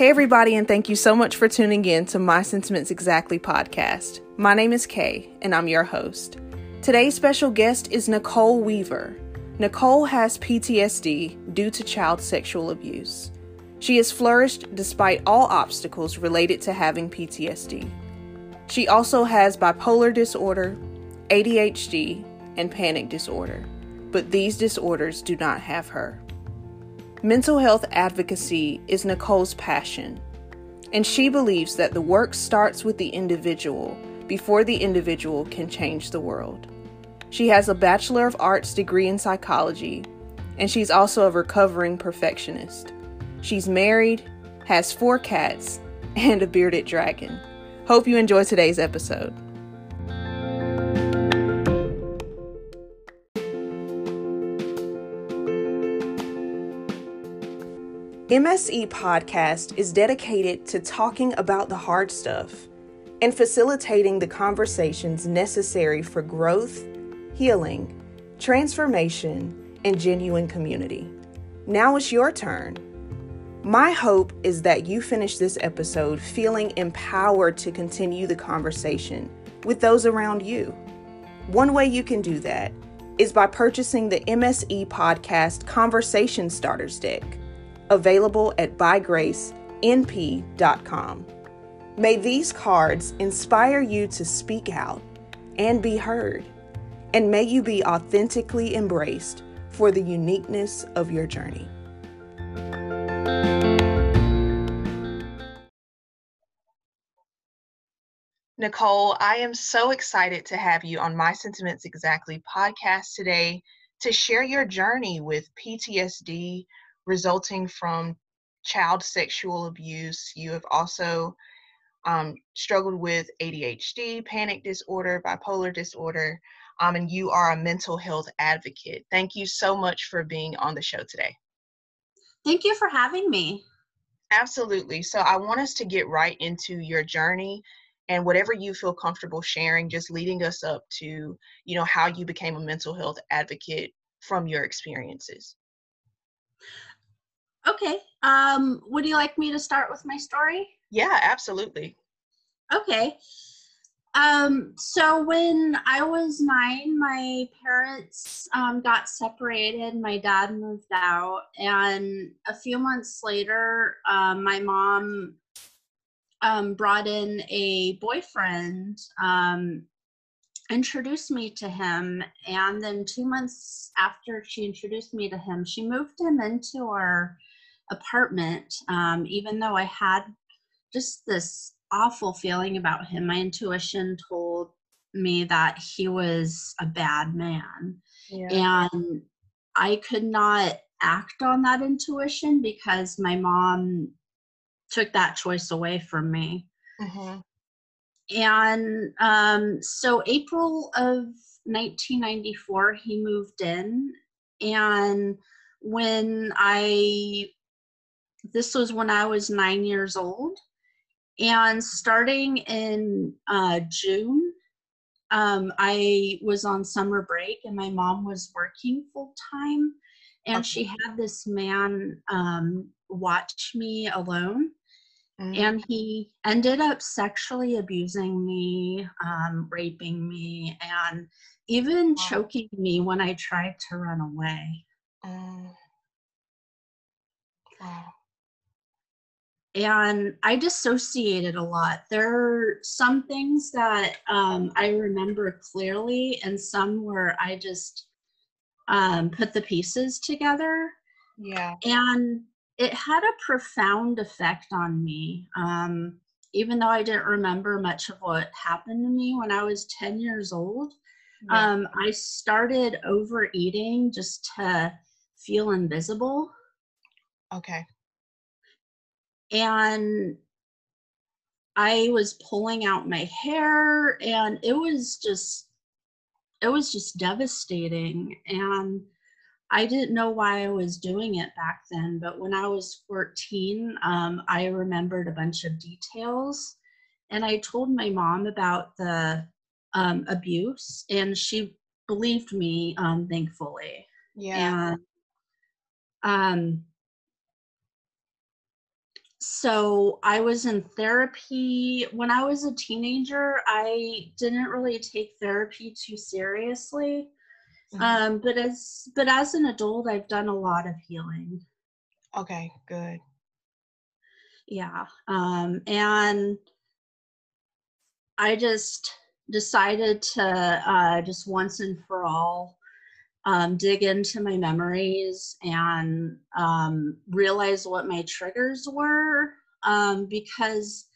Hey, everybody, and thank you so much for tuning in to My Sentiments Exactly podcast. My name is Kay, and I'm your host. Today's special guest is Nicole Weaver. Nicole has PTSD due to child sexual abuse. She has flourished despite all obstacles related to having PTSD. She also has bipolar disorder, ADHD, and panic disorder, but these disorders do not have her. Mental health advocacy is Nicole's passion, and she believes that the work starts with the individual before the individual can change the world. She has a Bachelor of Arts degree in psychology, and she's also a recovering perfectionist. She's married, has four cats, and a bearded dragon. Hope you enjoy today's episode. MSE Podcast is dedicated to talking about the hard stuff and facilitating the conversations necessary for growth, healing, transformation, and genuine community. Now it's your turn. My hope is that you finish this episode feeling empowered to continue the conversation with those around you. One way you can do that is by purchasing the MSE Podcast Conversation Starters Deck available at bygracenp.com. May these cards inspire you to speak out and be heard, and may you be authentically embraced for the uniqueness of your journey. Nicole, I am so excited to have you on My Sentiments Exactly podcast today to share your journey with PTSD, resulting from child sexual abuse. You have also um, struggled with ADHD, panic disorder, bipolar disorder, um, and you are a mental health advocate. Thank you so much for being on the show today. Thank you for having me. Absolutely. So, I want us to get right into your journey and whatever you feel comfortable sharing, just leading us up to, you know, how you became a mental health advocate from your experiences. Okay. Um, would you like me to start with my story? Yeah, absolutely. Okay. Um, so when I was nine, my parents um, got separated. My dad moved out, and a few months later, um, my mom um, brought in a boyfriend, um, introduced me to him, and then two months after she introduced me to him, she moved him into our apartment, um, even though I had just this awful feeling about him, my intuition told me that he was a bad man. Yeah. And I could not act on that intuition because my mom took that choice away from me. Mm-hmm. And um, so, April of 1994, he moved in. And when I this was when I was nine years old. And starting in uh, June, um, I was on summer break and my mom was working full time. And okay. she had this man um, watch me alone. Mm-hmm. And he ended up sexually abusing me, um, raping me, and even wow. choking me when I tried to run away. Mm. Wow and I dissociated a lot. There are some things that um, I remember clearly, and some where I just um, put the pieces together. Yeah. And it had a profound effect on me. Um, even though I didn't remember much of what happened to me when I was 10 years old, yeah. um, I started overeating just to feel invisible. Okay and I was pulling out my hair and it was just it was just devastating and I didn't know why I was doing it back then, but when I was 14, um, I remembered a bunch of details. And I told my mom about the um, abuse, and she believed me, um, thankfully. Yeah. And um, so I was in therapy when I was a teenager. I didn't really take therapy too seriously. Mm-hmm. Um, but as but as an adult, I've done a lot of healing. Okay, good. Yeah. Um, and I just decided to uh, just once and for all um, dig into my memories and um, realize what my triggers were um, because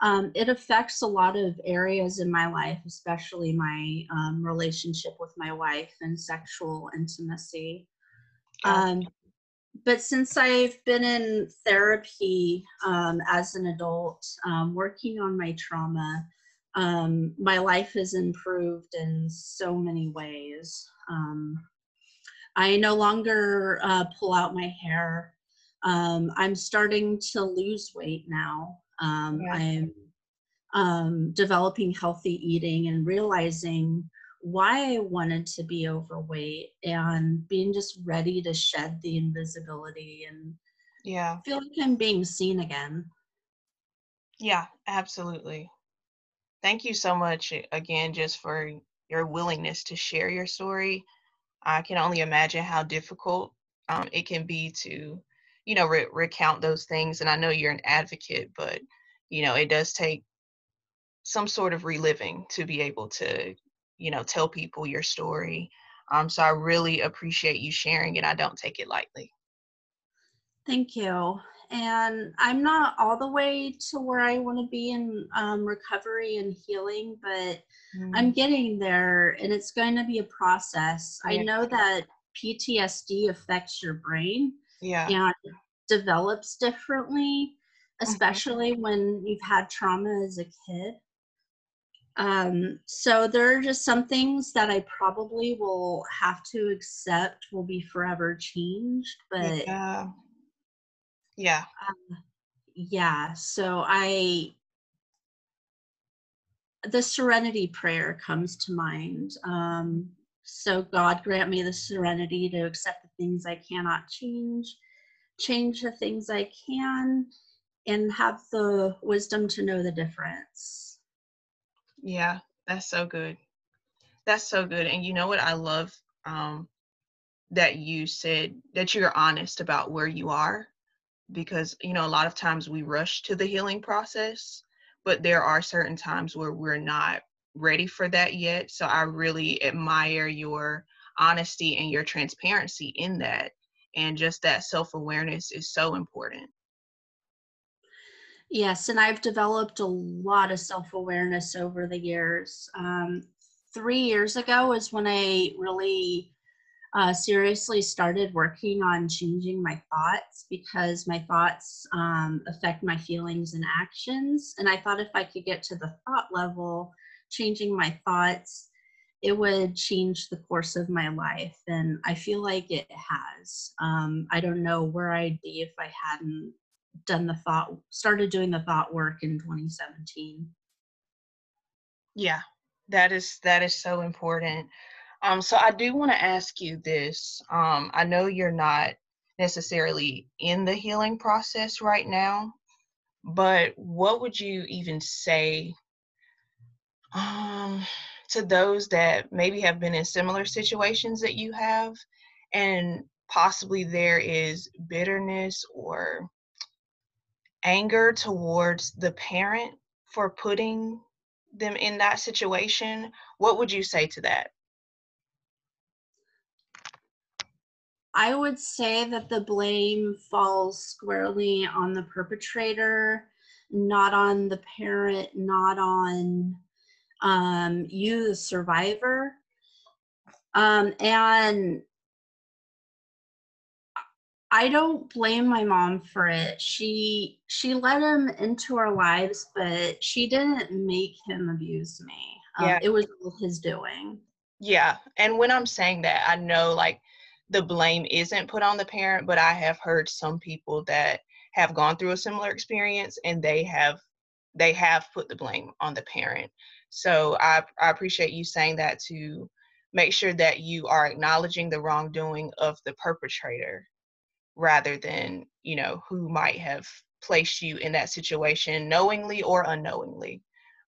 um, it affects a lot of areas in my life, especially my um, relationship with my wife and sexual intimacy. Um, but since I've been in therapy as an adult, working on my trauma, um, my life has improved in so many ways. Um, I no longer uh, pull out my hair. Um, I'm starting to lose weight now. Um, yeah. I'm um, developing healthy eating and realizing why I wanted to be overweight and being just ready to shed the invisibility and yeah feel like I'm being seen again. Yeah, absolutely thank you so much eh, again just for your willingness to share your story. I can only imagine how difficult um, it can be to, you know, re- recount those things. And I know you're an advocate, but, you know, it does take some sort of reliving to be able to, you know, tell people your story. Um, so I really appreciate you sharing it. I don't take it lightly. Thank you and I'm not all the way to where I want to be in um, recovery and healing, but mm. I'm getting there, and it's going to be a process. Yeah. I know that PTSD affects your brain, yeah, and develops differently, mm-hmm. especially mm-hmm. when you've had trauma as a kid. Um, so there are just some things that I probably will have to accept will be forever changed, but yeah yeah. Um, yeah. So I, the serenity prayer comes to mind. Um, so God grant me the serenity to accept the things I cannot change, change the things I can, and have the wisdom to know the difference. Yeah, that's so good. That's so good. And you know what I love um, that you said that you're honest about where you are because you know a lot of times we rush to the healing process but there are certain times where we're not ready for that yet. So i really admire your honesty and your transparency in that and just that self-awareness is so important. Yes and i've developed a lot of self-awareness over the years. Um, three years ago is when i really uh, seriously started working on changing my thoughts because my thoughts um, affect my feelings and actions. And I thought if I could get to the thought level, changing my thoughts, it would change the course of my life. And I feel like it has. Um, I don't know where I'd be if I hadn't done the thought, started doing the thought work in 2017. Yeah, that is that is so important. Um, so I do want to ask you this. Um, I know you're not necessarily in the healing process right now, but what would you even say um, to those that maybe have been in similar situations that you have, and possibly there is bitterness or anger towards the parent for putting them in that situation? What would you say to that? I would say that the blame falls squarely on the perpetrator, not on the parent, not on um, you, the survivor. Um, and I don't blame my mom for it. She she let him into our lives, but she didn't make him abuse me. Um, yeah. it was his doing. Yeah, and when I'm saying that, I know like the blame isn't put on the parent, but I have heard some people that have gone through a similar experience and they have they have put the blame on the parent. So I, I appreciate you saying that to make sure that you are acknowledging the wrongdoing of the perpetrator rather than, you know, who might have placed you in that situation knowingly or unknowingly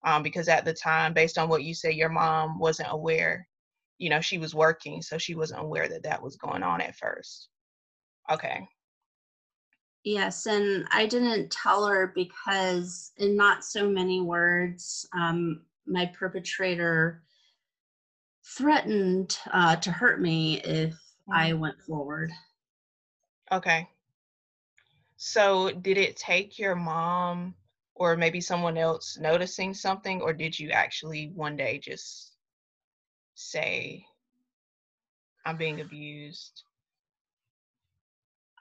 um, because at the time based on what you say your mom wasn't aware you know she was working so she wasn't aware that that was going on at first. Okay. Yes and i didn't tell her because in not so many words um, my perpetrator threatened uh, to hurt me if i went forward. Okay. So did it take your mom or maybe someone else noticing something or did you actually one day just say i'm being abused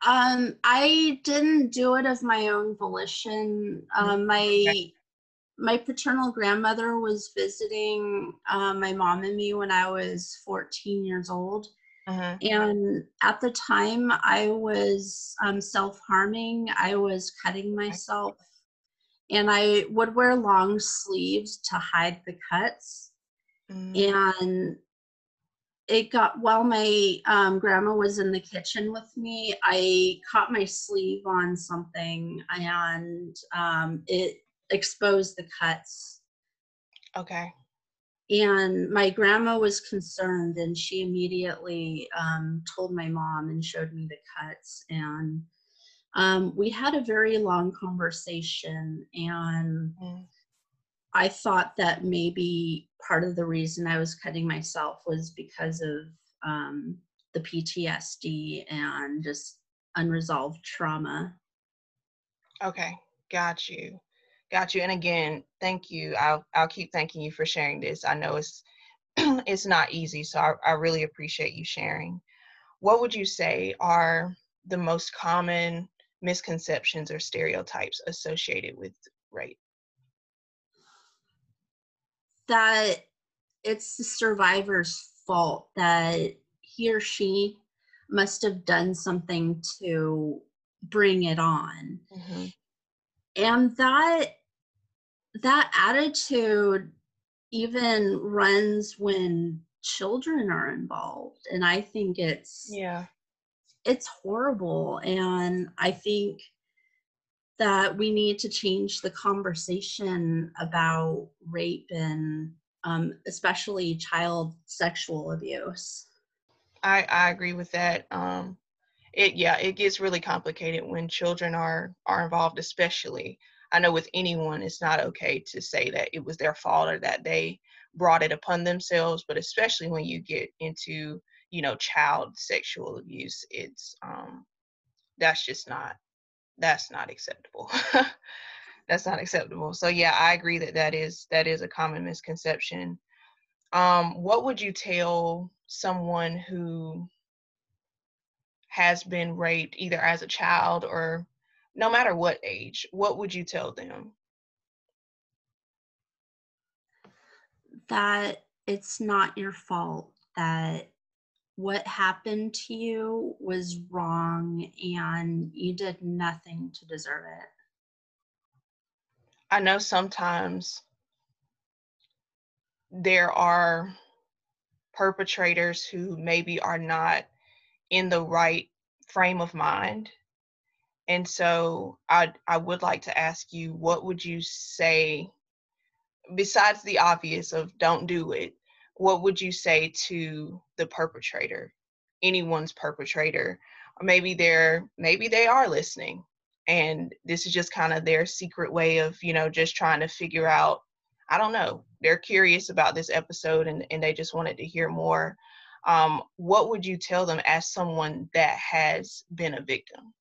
um i didn't do it of my own volition um my okay. my paternal grandmother was visiting uh, my mom and me when i was 14 years old uh-huh. And at the time, I was um, self harming. I was cutting myself. And I would wear long sleeves to hide the cuts. Mm. And it got while my um, grandma was in the kitchen with me, I caught my sleeve on something and um, it exposed the cuts. Okay and my grandma was concerned and she immediately um, told my mom and showed me the cuts and um, we had a very long conversation and mm. i thought that maybe part of the reason i was cutting myself was because of um, the ptsd and just unresolved trauma okay got you Got you. And again, thank you. I'll I'll keep thanking you for sharing this. I know it's it's not easy, so I, I really appreciate you sharing. What would you say are the most common misconceptions or stereotypes associated with rape? That it's the survivor's fault that he or she must have done something to bring it on. Mm-hmm. And that that attitude even runs when children are involved and i think it's yeah it's horrible and i think that we need to change the conversation about rape and um, especially child sexual abuse. I i agree with that. Um it yeah it gets really complicated when children are are involved especially I know with anyone, it's not okay to say that it was their fault or that they brought it upon themselves, but especially when you get into, you know, child sexual abuse, it's, um, that's just not, that's not acceptable. that's not acceptable. So yeah, I agree that that is, that is a common misconception. Um, what would you tell someone who has been raped either as a child or no matter what age, what would you tell them? That it's not your fault, that what happened to you was wrong and you did nothing to deserve it. I know sometimes there are perpetrators who maybe are not in the right frame of mind and so I I would like to ask you, what would you say, besides the obvious of don't do it, what would you say to the perpetrator, anyone's perpetrator, or maybe they're maybe they are listening, and this is just kind of their secret way of you know just trying to figure out. I don't know. They're curious about this episode and, and they just wanted to hear more. Um, what would you tell them as someone that has been a victim?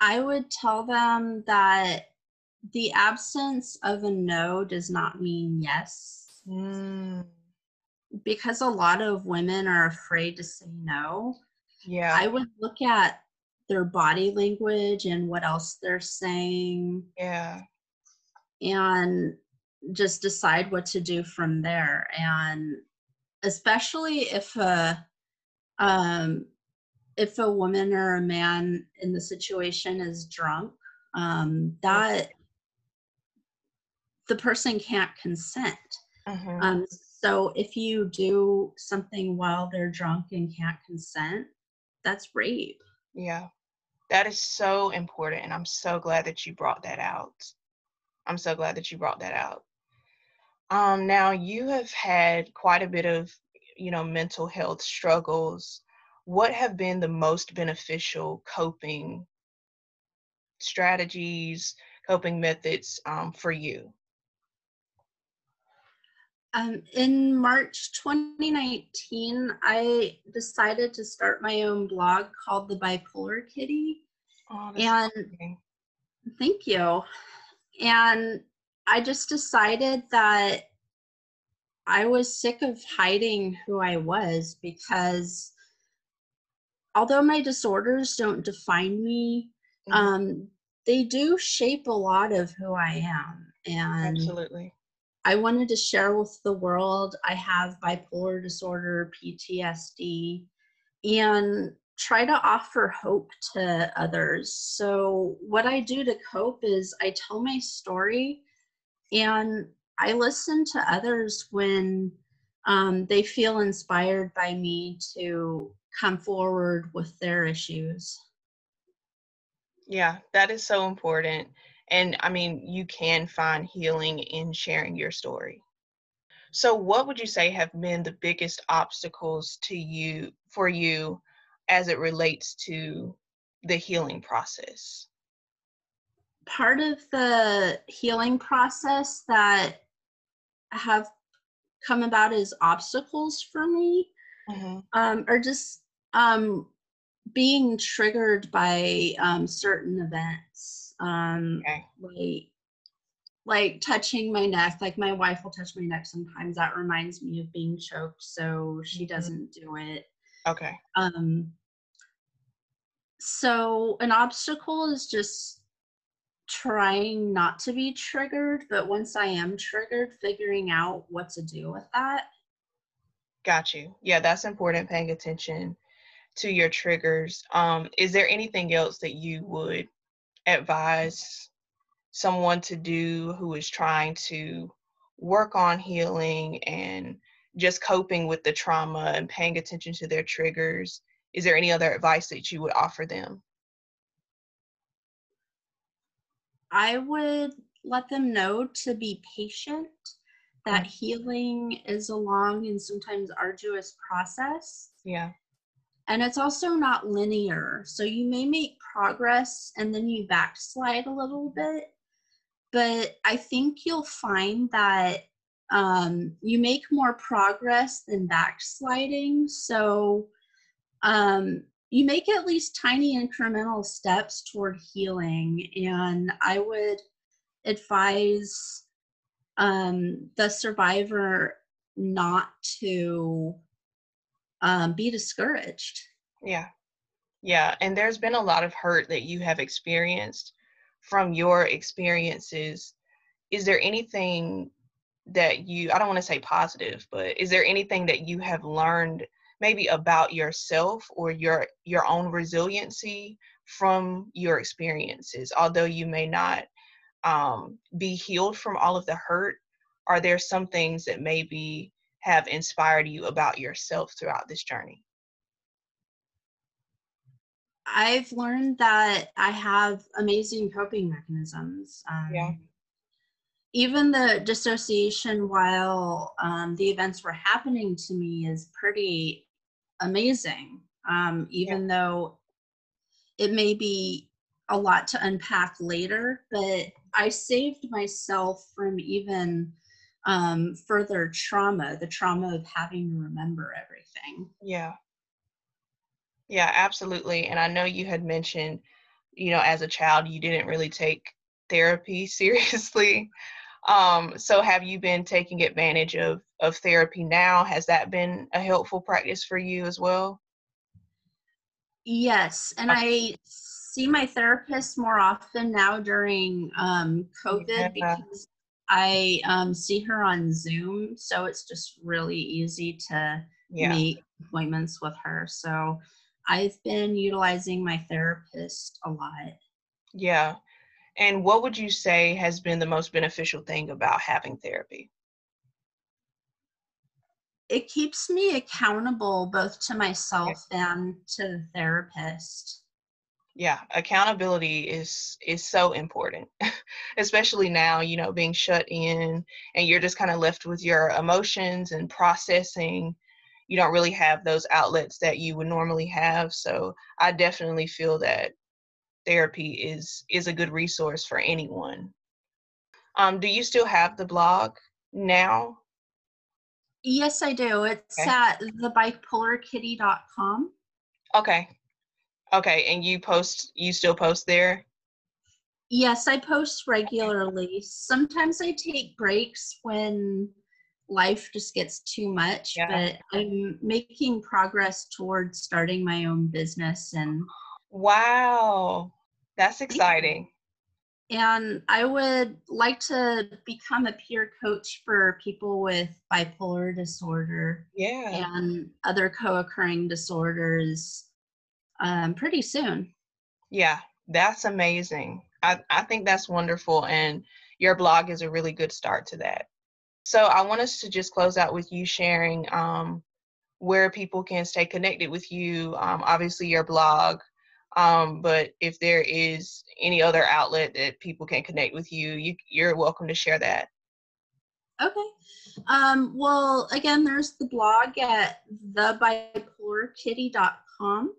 I would tell them that the absence of a no does not mean yes. Mm. Because a lot of women are afraid to say no. Yeah. I would look at their body language and what else they're saying. Yeah. And just decide what to do from there. And especially if a um if a woman or a man in the situation is drunk, um, that the person can't consent. Mm-hmm. Um, so if you do something while they're drunk and can't consent, that's rape. Yeah, That is so important. And I'm so glad that you brought that out. I'm so glad that you brought that out. Um, now you have had quite a bit of, you know, mental health struggles. What have been the most beneficial coping strategies, coping methods um, for you? Um, in March 2019, I decided to start my own blog called The Bipolar Kitty. Oh, and amazing. thank you. And I just decided that I was sick of hiding who I was because although my disorders don't define me, mm-hmm. um, they do shape a lot of who I am. And absolutely. I wanted to share with the world I have bipolar disorder, PTSD, and try to offer hope to others. So, what I do to cope is I tell my story and I listen to others when um, they feel inspired by me to come forward with their issues. Yeah, that is so important. And I mean, you can find healing in sharing your story. So, what would you say have been the biggest obstacles to you for you as it relates to the healing process? Part of the healing process that have come about as obstacles for me mm-hmm. um, are just um, being triggered by um, certain events um okay. like like touching my neck like my wife will touch my neck sometimes. That reminds me of being choked so she mm-hmm. doesn't do it. Okay. Um so an obstacle is just trying not to be triggered but once i am triggered figuring out what to do with that. Got you. Yeah that's important paying attention to your triggers. Um is there anything else that you would advise someone to do who is trying to work on healing and just coping with the trauma and paying attention to their triggers? Is there any other advice that you would offer them? I would let them know to be patient, that mm. healing is a long and sometimes arduous process. Yeah and it's also not linear. So you may make progress and then you backslide a little bit. But I think you'll find that um, you make more progress than backsliding. So um, you make at least tiny incremental steps toward healing. And I would advise um, the survivor not to um, be discouraged. Yeah. Yeah. And there's been a lot of hurt that you have experienced from your experiences. Is there anything that you, I don't want to say positive, but is there anything that you have learned maybe about yourself or your your own resiliency from your experiences although you may not um, be healed from all of the hurt are there some things that maybe have inspired you about yourself throughout this journey? I've learned that I have amazing coping mechanisms. Um, yeah. Even the dissociation while um, the events were happening to me is pretty amazing. Um, even yeah. though it may be a lot to unpack later, but I saved myself from even um, further trauma, the trauma of having to remember everything. Yeah. Yeah, absolutely. And I know you had mentioned, you know, as a child, you didn't really take therapy seriously. Um, so have you been taking advantage of, of therapy now? Has that been a helpful practice for you as well? Yes. And I see my therapist more often now during um, COVID yeah. because I um, see her on Zoom, so it's just really easy to yeah. make appointments with her. So I've been utilizing my therapist a lot. Yeah. And what would you say has been the most beneficial thing about having therapy? It keeps me accountable both to myself and to the therapist. Yeah, accountability is is so important, especially now, you know, being shut in and you're just kind of left with your emotions and processing. You don't really have those outlets that you would normally have. So I definitely feel that therapy is is a good resource for anyone. Um, do you still have the blog now? Yes, I do. It's okay. at thebipolarkitty.com. Okay. Okay, and you post you still post there? Yes, I post regularly. Sometimes I take breaks when life just gets too much, yeah. but I'm making progress towards starting my own business and Wow. That's exciting. And I would like to become a peer coach for people with bipolar disorder yeah. and other co occurring disorders um, pretty soon. Yeah, that's amazing. I, I think that's wonderful. And your blog is a really good start to that. So I want us to just close out with you sharing um, where people can stay connected with you. Um, obviously, your blog, um, but if there is any other outlet that people can connect with you, you you're welcome to share that. Okay. Um, well, again, there's the blog at thebipolarkitty.com.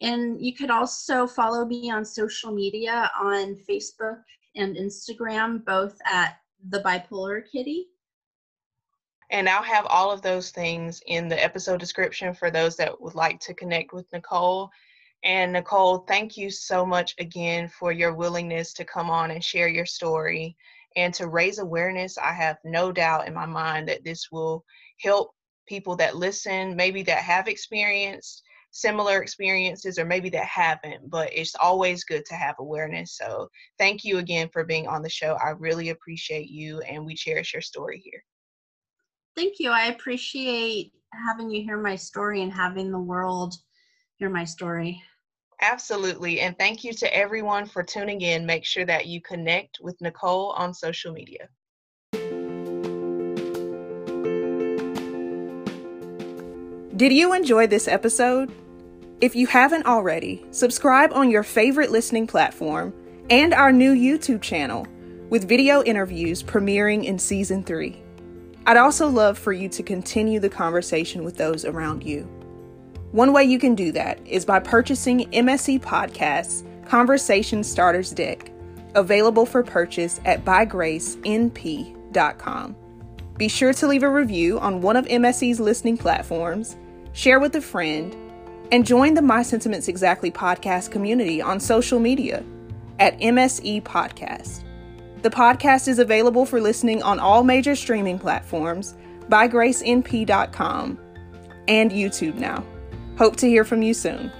And you could also follow me on social media on Facebook and Instagram, both at the Bipolar Kitty. And I'll have all of those things in the episode description for those that would like to connect with Nicole. And Nicole, thank you so much again for your willingness to come on and share your story and to raise awareness. I have no doubt in my mind that this will help people that listen, maybe that have experienced similar experiences or maybe that haven't, but it's always good to have awareness. So thank you again for being on the show. I really appreciate you and we cherish your story here. Thank you. I appreciate having you hear my story and having the world hear my story. Absolutely. And thank you to everyone for tuning in. Make sure that you connect with Nicole on social media. Did you enjoy this episode? If you haven't already, subscribe on your favorite listening platform and our new YouTube channel with video interviews premiering in season three. I'd also love for you to continue the conversation with those around you. One way you can do that is by purchasing MSE Podcasts Conversation Starters Deck, available for purchase at bygracenp.com. Be sure to leave a review on one of MSE's listening platforms, share with a friend, and join the My Sentiments Exactly podcast community on social media at MSE Podcast. The podcast is available for listening on all major streaming platforms, by bygracenp.com, and YouTube now. Hope to hear from you soon.